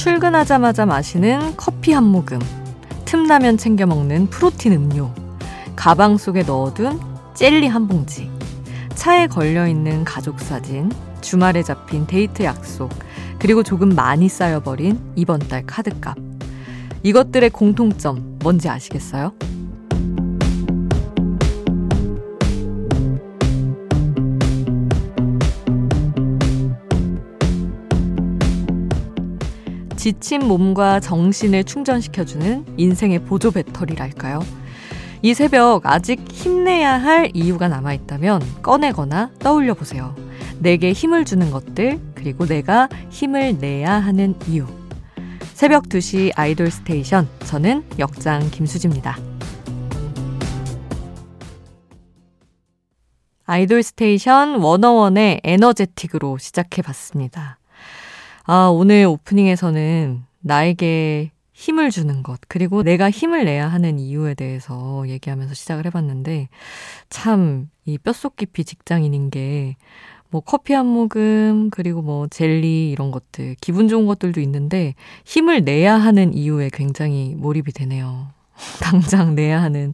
출근하자마자 마시는 커피 한 모금, 틈나면 챙겨 먹는 프로틴 음료, 가방 속에 넣어둔 젤리 한 봉지, 차에 걸려있는 가족 사진, 주말에 잡힌 데이트 약속, 그리고 조금 많이 쌓여버린 이번 달 카드값. 이것들의 공통점 뭔지 아시겠어요? 지친 몸과 정신을 충전시켜주는 인생의 보조 배터리랄까요? 이 새벽 아직 힘내야 할 이유가 남아있다면 꺼내거나 떠올려 보세요. 내게 힘을 주는 것들, 그리고 내가 힘을 내야 하는 이유. 새벽 2시 아이돌 스테이션. 저는 역장 김수지입니다. 아이돌 스테이션 워너원의 에너제틱으로 시작해 봤습니다. 아, 오늘 오프닝에서는 나에게 힘을 주는 것, 그리고 내가 힘을 내야 하는 이유에 대해서 얘기하면서 시작을 해봤는데, 참, 이 뼛속 깊이 직장인인 게, 뭐 커피 한 모금, 그리고 뭐 젤리 이런 것들, 기분 좋은 것들도 있는데, 힘을 내야 하는 이유에 굉장히 몰입이 되네요. 당장 내야 하는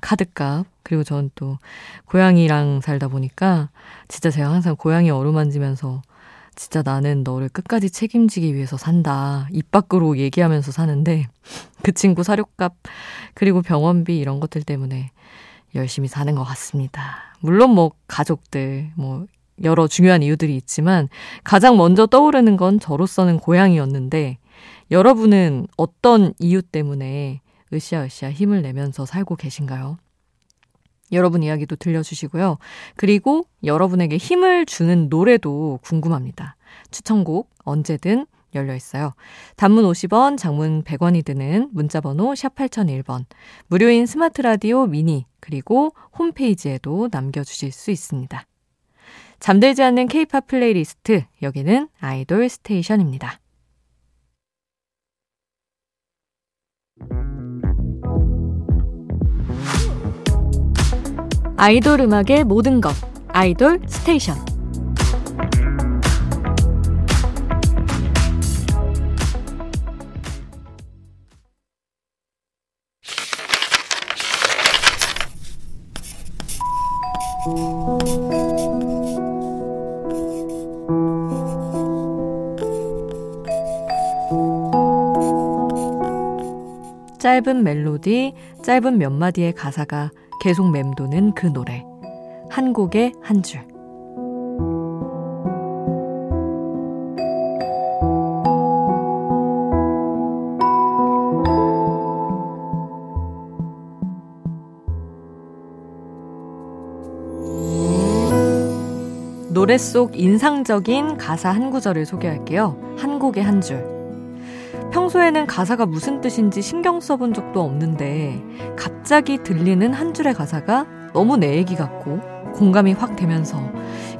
카드값. 그리고 전 또 고양이랑 살다 보니까 진짜 제가 항상 고양이 어루만지면서 진짜 나는 너를 끝까지 책임지기 위해서 산다. 입 밖으로 얘기하면서 사는데 그 친구 사료값 그리고 병원비 이런 것들 때문에 열심히 사는 것 같습니다. 물론 뭐 가족들 뭐 여러 중요한 이유들이 있지만 가장 먼저 떠오르는 건 저로서는 고향이었는데 여러분은 어떤 이유 때문에 으쌰으쌰 힘을 내면서 살고 계신가요? 여러분 이야기도 들려주시고요. 그리고 여러분에게 힘을 주는 노래도 궁금합니다. 추천곡 언제든 열려 있어요. 단문 50원, 장문 100원이 드는 문자번호 샵 8001번, 무료인 스마트 라디오 미니, 그리고 홈페이지에도 남겨주실 수 있습니다. 잠들지 않는 케이팝 플레이리스트, 여기는 아이돌 스테이션입니다. 아이돌 음악의 모든 것 아이돌 스테이션. 짧은 멜로디, 짧은 몇 마디의 가사가 계속 맴도는 그 노래. 한 곡에 한 줄. 노래 속 인상적인 가사 한 구절을 소개할게요. 한 곡에 한 줄. 평소에는 가사가 무슨 뜻인지 신경 써본 적도 없는데 갑 자기 들리는 한 줄의 가사가 너무 내 얘기 같고 공감이 확 되면서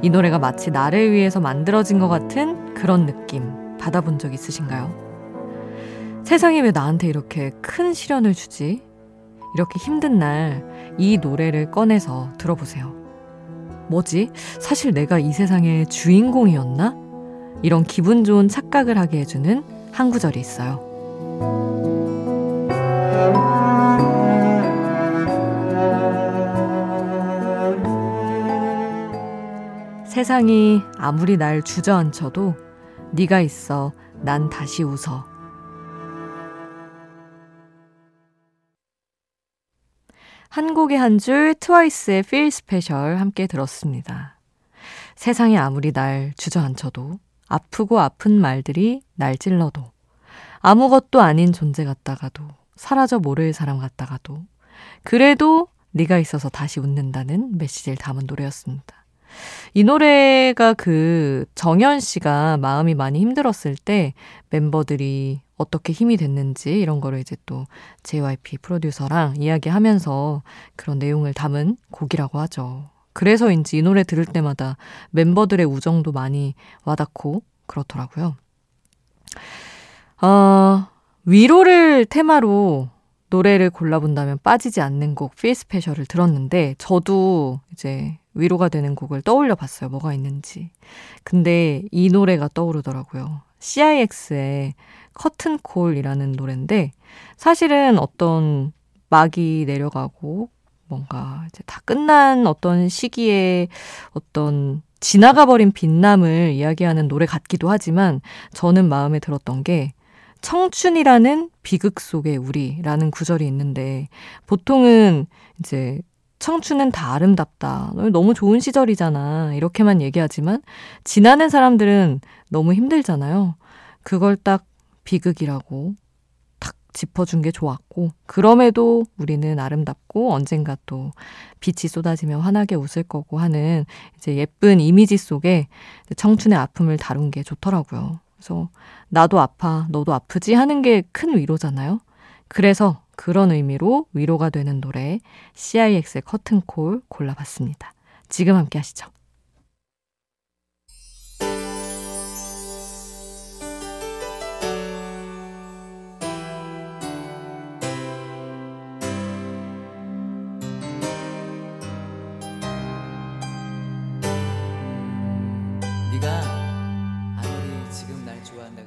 이 노래가 마치 나를 위해서 만들어진 것 같은 그런 느낌 받아본 적 있으신가요? 세상이 왜 나한테 이렇게 큰 시련을 주지? 이렇게 힘든 날 이 노래를 꺼내서 들어보세요. 뭐지? 사실 내가 이 세상의 주인공이었나? 이런 기분 좋은 착각을 하게 해주는 한 구절이 있어요. 세상이 아무리 날 주저앉혀도 네가 있어 난 다시 웃어. 한 곡의 한 줄 트와이스의 Feel Special 함께 들었습니다. 세상이 아무리 날 주저앉혀도 아프고 아픈 말들이 날 찔러도 아무것도 아닌 존재 같다가도 사라져 모를 사람 같다가도 그래도 네가 있어서 다시 웃는다는 메시지를 담은 노래였습니다. 이 노래가 그 정현 씨가 마음이 많이 힘들었을 때 멤버들이 어떻게 힘이 됐는지 이런 거를 이제 또 JYP 프로듀서랑 이야기하면서 그런 내용을 담은 곡이라고 하죠. 그래서인지 이 노래 들을 때마다 멤버들의 우정도 많이 와닿고 그렇더라고요. 어, 위로를 테마로 노래를 골라본다면 빠지지 않는 곡 필 스페셜을 들었는데 저도 이제 위로가 되는 곡을 떠올려 봤어요. 뭐가 있는지. 근데 이 노래가 떠오르더라고요. CIX의 커튼콜이라는 노래인데 사실은 어떤 막이 내려가고 뭔가 이제 다 끝난 어떤 시기에 어떤 지나가 버린 빛남을 이야기하는 노래 같기도 하지만 저는 마음에 들었던 게 청춘이라는 비극 속의 우리라는 구절이 있는데 보통은 이제 청춘은 다 아름답다. 너무 좋은 시절이잖아. 이렇게만 얘기하지만 지나는 사람들은 너무 힘들잖아요. 그걸 딱 비극이라고 탁 짚어준 게 좋았고 그럼에도 우리는 아름답고 언젠가 또 빛이 쏟아지며 환하게 웃을 거고 하는 이제 예쁜 이미지 속에 청춘의 아픔을 다룬 게 좋더라고요. 그래서 나도 아파, 너도 아프지 하는 게 큰 위로잖아요. 그래서 그런 의미로 위로가 되는 노래 CIX의 커튼콜 골라봤습니다. 지금 함께 하시죠.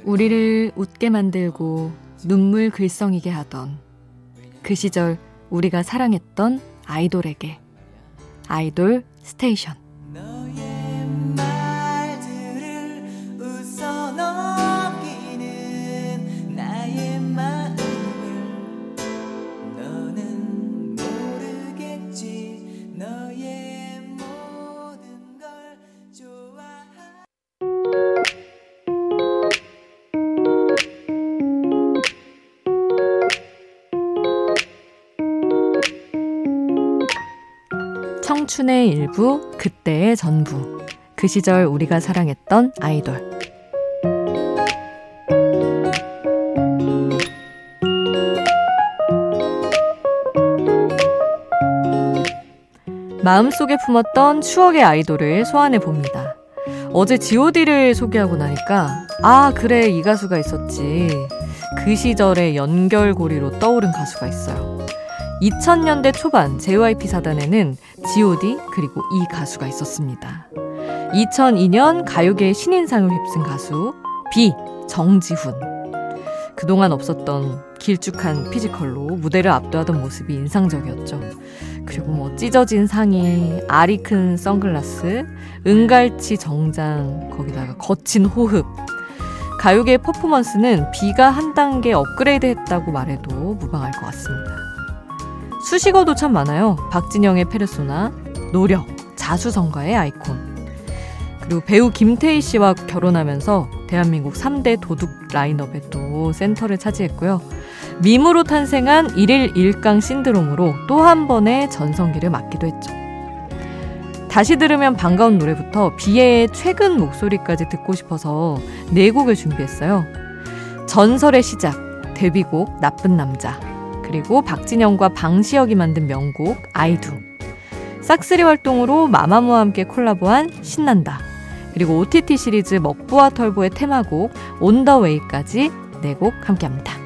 우리를 웃게 만들고 눈물 글썽이게 하던 그 시절 우리가 사랑했던 아이돌에게. 아이돌 스테이션 청춘의 일부, 그때의 전부. 그 시절 우리가 사랑했던 아이돌. 마음속에 품었던 추억의 아이돌을 소환해 봅니다. 어제 god를 소개하고 나니까, 아, 그래, 이 가수가 있었지. 그 시절의 연결고리로 떠오른 가수가 있어요. 2000년대 초반 JYP 사단에는 G.O.D 그리고 이 가수가 있었습니다. 2002년 가요계의 신인상을 휩쓴 가수 비 정지훈. 그동안 없었던 길쭉한 physical로 무대를 압도하던 모습이 인상적이었죠. 그리고 뭐 찢어진 상의, 알이 큰 선글라스, 은갈치 정장, 거기다가 거친 호흡. 가요계의 퍼포먼스는 비가 한 단계 업그레이드 했다고 말해도 무방할 것 같습니다. 수식어도 참 많아요. 박진영의 페르소나, 노력, 자수성가의 아이콘. 그리고 배우 김태희 씨와 결혼하면서 대한민국 3대 도둑 라인업에 또 센터를 차지했고요. 밈으로 탄생한 1일 1강 신드롬으로 또 한 번의 전성기를 맞기도 했죠. 다시 들으면 반가운 노래부터 비애의 최근 목소리까지 듣고 싶어서 네 곡을 준비했어요. 전설의 시작, 데뷔곡 나쁜 남자, 그리고 박진영과 방시혁이 만든 명곡 아이두. 싹쓸이 활동으로 마마무와 함께 콜라보한 신난다. 그리고 OTT 시리즈 먹부와 털보의 테마곡 온더웨이까지 네 곡 함께합니다.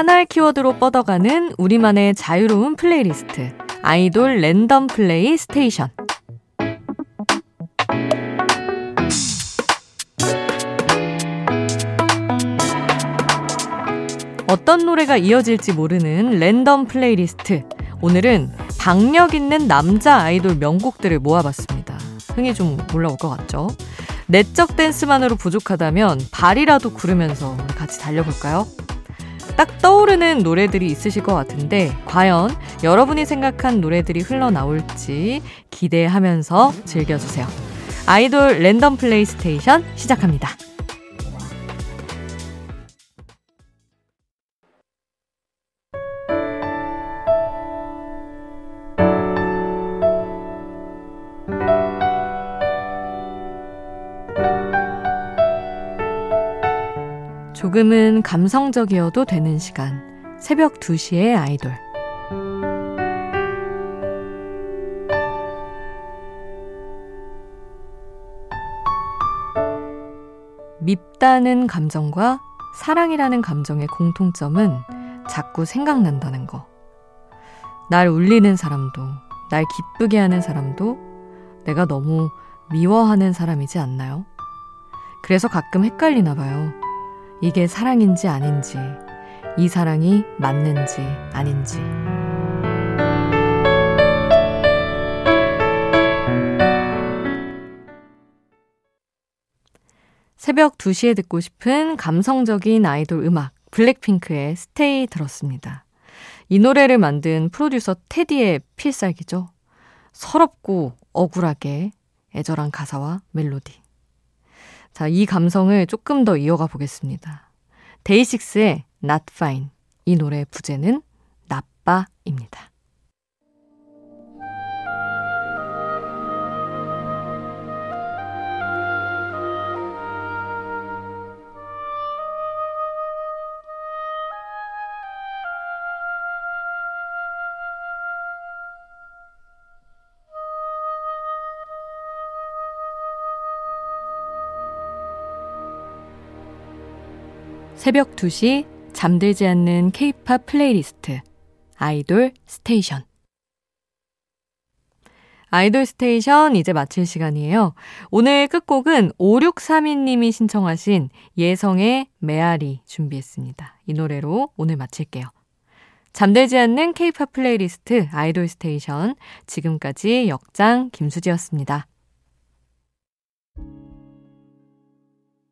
하나의 키워드로 뻗어가는 우리만의 자유로운 플레이리스트. 아이돌 random play 스테이션. 어떤 노래가 이어질지 모르는 random playlist. 오늘은 박력 있는 남자 아이돌 명곡들을 모아봤습니다. 흥이 좀 올라올 것 같죠? 내적 댄스만으로 부족하다면 발이라도 구르면서 같이 달려볼까요? 딱 떠오르는 노래들이 있으실 것 같은데 과연 여러분이 생각한 노래들이 흘러나올지 기대하면서 즐겨주세요. 아이돌 랜덤 플레이 스테이션 시작합니다. 조금은 감성적이어도 되는 시간. 새벽 2시의 아이돌. 밉다는 감정과 사랑이라는 감정의 공통점은 자꾸 생각난다는 거. 날 울리는 사람도, 날 기쁘게 하는 사람도 내가 너무 미워하는 사람이지 않나요? 그래서 가끔 헷갈리나 봐요. 이게 사랑인지 아닌지, 이 사랑이 맞는지 아닌지. 새벽 2시에 듣고 싶은 감성적인 아이돌 음악, 블랙핑크의 스테이 들었습니다. 이 노래를 만든 프로듀서 테디의 필살기죠. 서럽고 억울하게 애절한 가사와 멜로디. 자, 이 감성을 조금 더 이어가 보겠습니다. 데이식스의 Not Fine. 이 노래의 부제는 나빠입니다. 새벽 2시 잠들지 않는 케이팝 플레이리스트 아이돌 스테이션 아이돌 스테이션 이제 마칠 시간이에요. 오늘 끝곡은 5632님이 신청하신 예성의 메아리 준비했습니다. 이 노래로 오늘 마칠게요. 잠들지 않는 케이팝 플레이리스트 아이돌 스테이션 지금까지 역장 김수지였습니다.